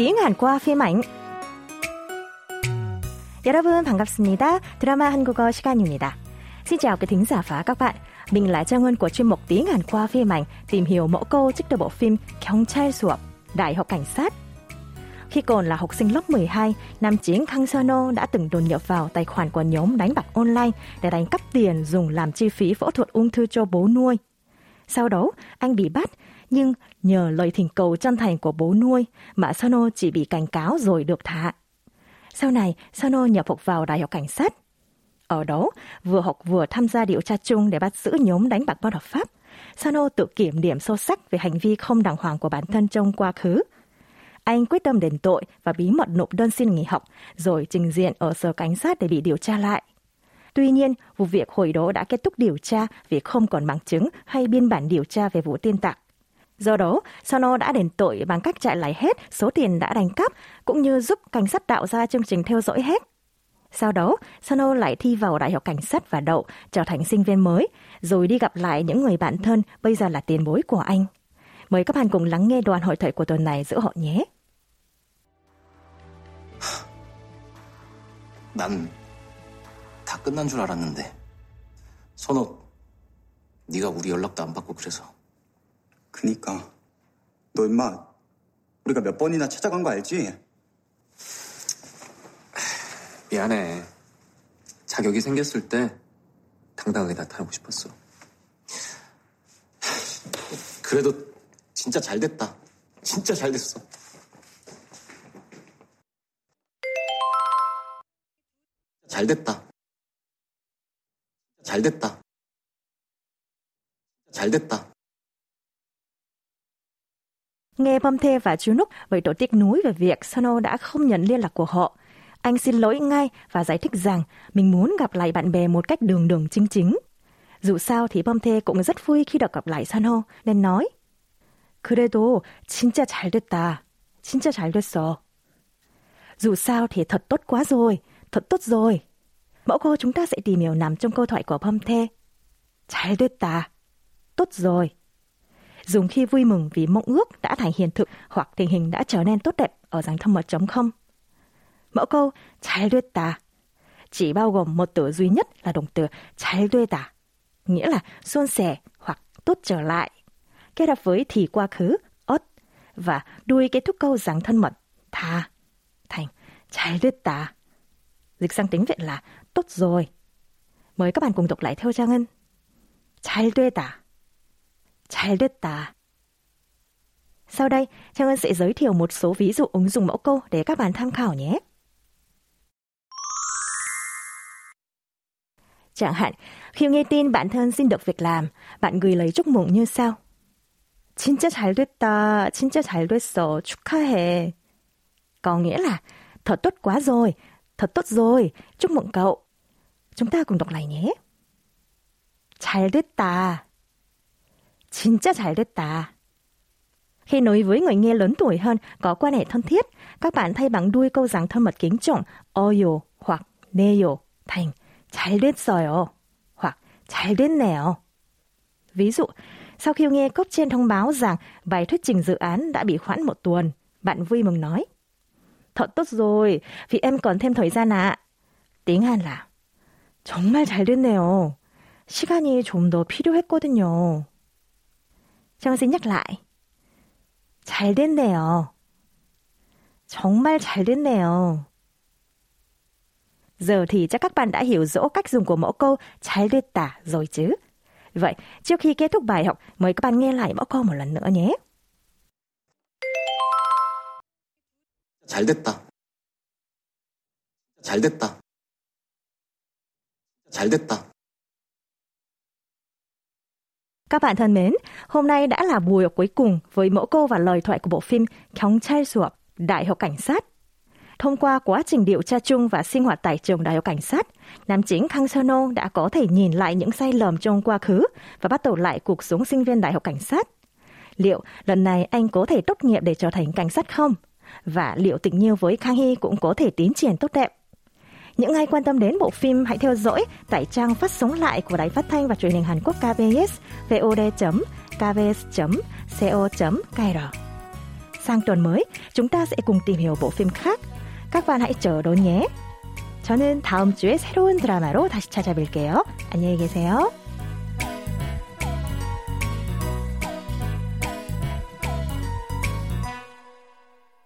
tiếng Hàn qua phim ảnh. 여러분 반갑습니다. 드라마 한국어 시간입니다. Xin chào quý thính giả và các bạn. Mình là Trang Ngân của chuyên mục tiếng Hàn qua phim ảnh tìm hiểu mẫu câu trích từ bộ phim 경찰 수업, Đại học Cảnh sát. Khi còn là học sinh lớp 12, nam chính Kang Sono đã từng đột nhập vào tài khoản của nhóm đánh bạc online để đánh cắp tiền dùng làm chi phí phẫu thuật ung thư cho bố nuôi. Sau đó, anh bị bắt, nhưng nhờ lời thỉnh cầu chân thành của bố nuôi mà Sano chỉ bị cảnh cáo rồi được thả. Sau này, Sano nhập học vào Đại học Cảnh sát. Ở đó, vừa học vừa tham gia điều tra chung để bắt giữ nhóm đánh bạc bất hợp pháp. Sano tự kiểm điểm sâu sắc về hành vi không đàng hoàng của bản thân trong quá khứ. Anh quyết tâm đền tội và bí mật nộp đơn xin nghỉ học, rồi trình diện ở sở cảnh sát để bị điều tra lại. Tuy nhiên, vụ việc hồi đó đã kết thúc điều tra vì không còn bằng chứng hay biên bản điều tra về vụ tin tặc. Do đó, Sono đã đền tội bằng cách trả lại hết số tiền đã đánh cắp, cũng như giúp cảnh sát tạo ra chương trình theo dõi hết. Sau đó, Sono lại thi vào Đại học Cảnh sát và đậu, trở thành sinh viên mới, rồi đi gặp lại những người bạn thân bây giờ là tiền bối của anh. Mời các bạn cùng lắng nghe đoạn hội thoại của tuần này giữa họ nhé. 난 다 끝난 줄 알았는데 선호 네가 우리 연락도 안 받고 그래서 그니까. 너 임마 우리가 몇 번이나 찾아간 거 알지? 미안해. 자격이 생겼을 때 당당하게 나타나고 싶었어. 그래도 진짜 잘 됐다. 진짜 잘 됐어. 잘 됐다. 잘 됐다. 잘 됐다 Nghe Bom Thê và chú Núc bày tỏ tiếc nuối về việc Sono đã không nhận liên lạc của họ. Anh xin lỗi ngay và giải thích rằng mình muốn gặp lại bạn bè một cách đường đường chính chính. Dù sao thì Bom Thê cũng rất vui khi được gặp lại Sono, nên nói 그래도 진짜 잘 됐다. 진짜 잘 됐어. Dù sao thì thật tốt quá rồi, thật tốt rồi. Mẫu câu chúng ta sẽ tìm hiểu nằm trong câu thoại của Bom Thê. 잘 됐다. Tốt rồi dùng khi vui mừng vì mong ước đã thành hiện thực hoặc tình hình đã trở nên tốt đẹp ở dạng thâm mật chống không. Mẫu câu 잘 됐다 chỉ bao gồm một từ duy nhất là động từ 잘 되다, nghĩa là suôn sẻ hoặc tốt trở lại. Kết hợp với thì quá khứ, ớt, và đuôi kết thúc câu dạng thân mật, thà, thành 잘 됐다. Dịch sang tiếng Việt là tốt rồi. Mời các bạn cùng đọc lại theo Trang Ngân. 잘 되다. 잘 됐다. Sau đây, Trang Ân sẽ giới thiệu một số ví dụ ứng dụng mẫu câu để các bạn tham khảo nhé. Chẳng hạn, khi nghe tin bạn thân xin được việc làm, bạn gửi lời chúc mừng như sau. 진짜 잘 됐다, 진짜 잘 됐어, 축하해. Có nghĩa là, thật tốt quá rồi, thật tốt rồi, chúc mừng cậu. Chúng ta cùng đọc lại nhé. 잘 됐다, 진짜 잘 됐다. Khi nói với người nghe lớn tuổi hơn có quan hệ thân thiết, các bạn thay bằng đuôi câu rằng thân mật kính trọng 어요 hoặc 네요 thành 잘 됐어요 hoặc 잘 됐네요. Ví dụ, sau khi nghe cấp trên thông báo rằng bài thuyết trình dự án đã bị hoãn một tuần, bạn vui mừng nói Thật tốt rồi, vì em còn thêm thời gian ạ. À. Tiếng Hàn là 정말 잘 됐네요. 시간이 좀 더 필요했거든요. Trang xin nhắc lại. 잘 됐네요. 정말 잘 됐네요. Giờ thì chắc các bạn đã hiểu rõ cách dùng của mẫu câu 잘 됐다 rồi chứ. Vậy, trước khi kết thúc bài học, mời các bạn nghe lại mẫu câu một lần nữa nhé. 잘 됐다. 잘 됐다. 잘 됐다. Các bạn thân mến, hôm nay đã là buổi cuối cùng với mẫu câu và lời thoại của bộ phim Khóng Chai Suộc, Đại học Cảnh sát. Thông qua quá trình điều tra chung và sinh hoạt tại trường Đại học Cảnh sát, nam chính Kang Seo đã có thể nhìn lại những sai lầm trong quá khứ và bắt đầu lại cuộc sống sinh viên Đại học Cảnh sát. Liệu lần này anh có thể tốt nghiệp để trở thành cảnh sát không? Và liệu tình yêu với Kang Hee cũng có thể tiến triển tốt đẹp? Những ai quan tâm đến bộ phim hãy theo dõi tại trang phát sóng lại của Đài Phát thanh và Truyền hình Hàn Quốc KBS vod.kbs.co.kr. sang tuần mới chúng ta sẽ cùng tìm hiểu bộ phim khác. các bạn hãy chờ đón nhé. 저는 다음 주에 새로운 드라마로 다시 찾아뵐게요. 안녕히 계세요.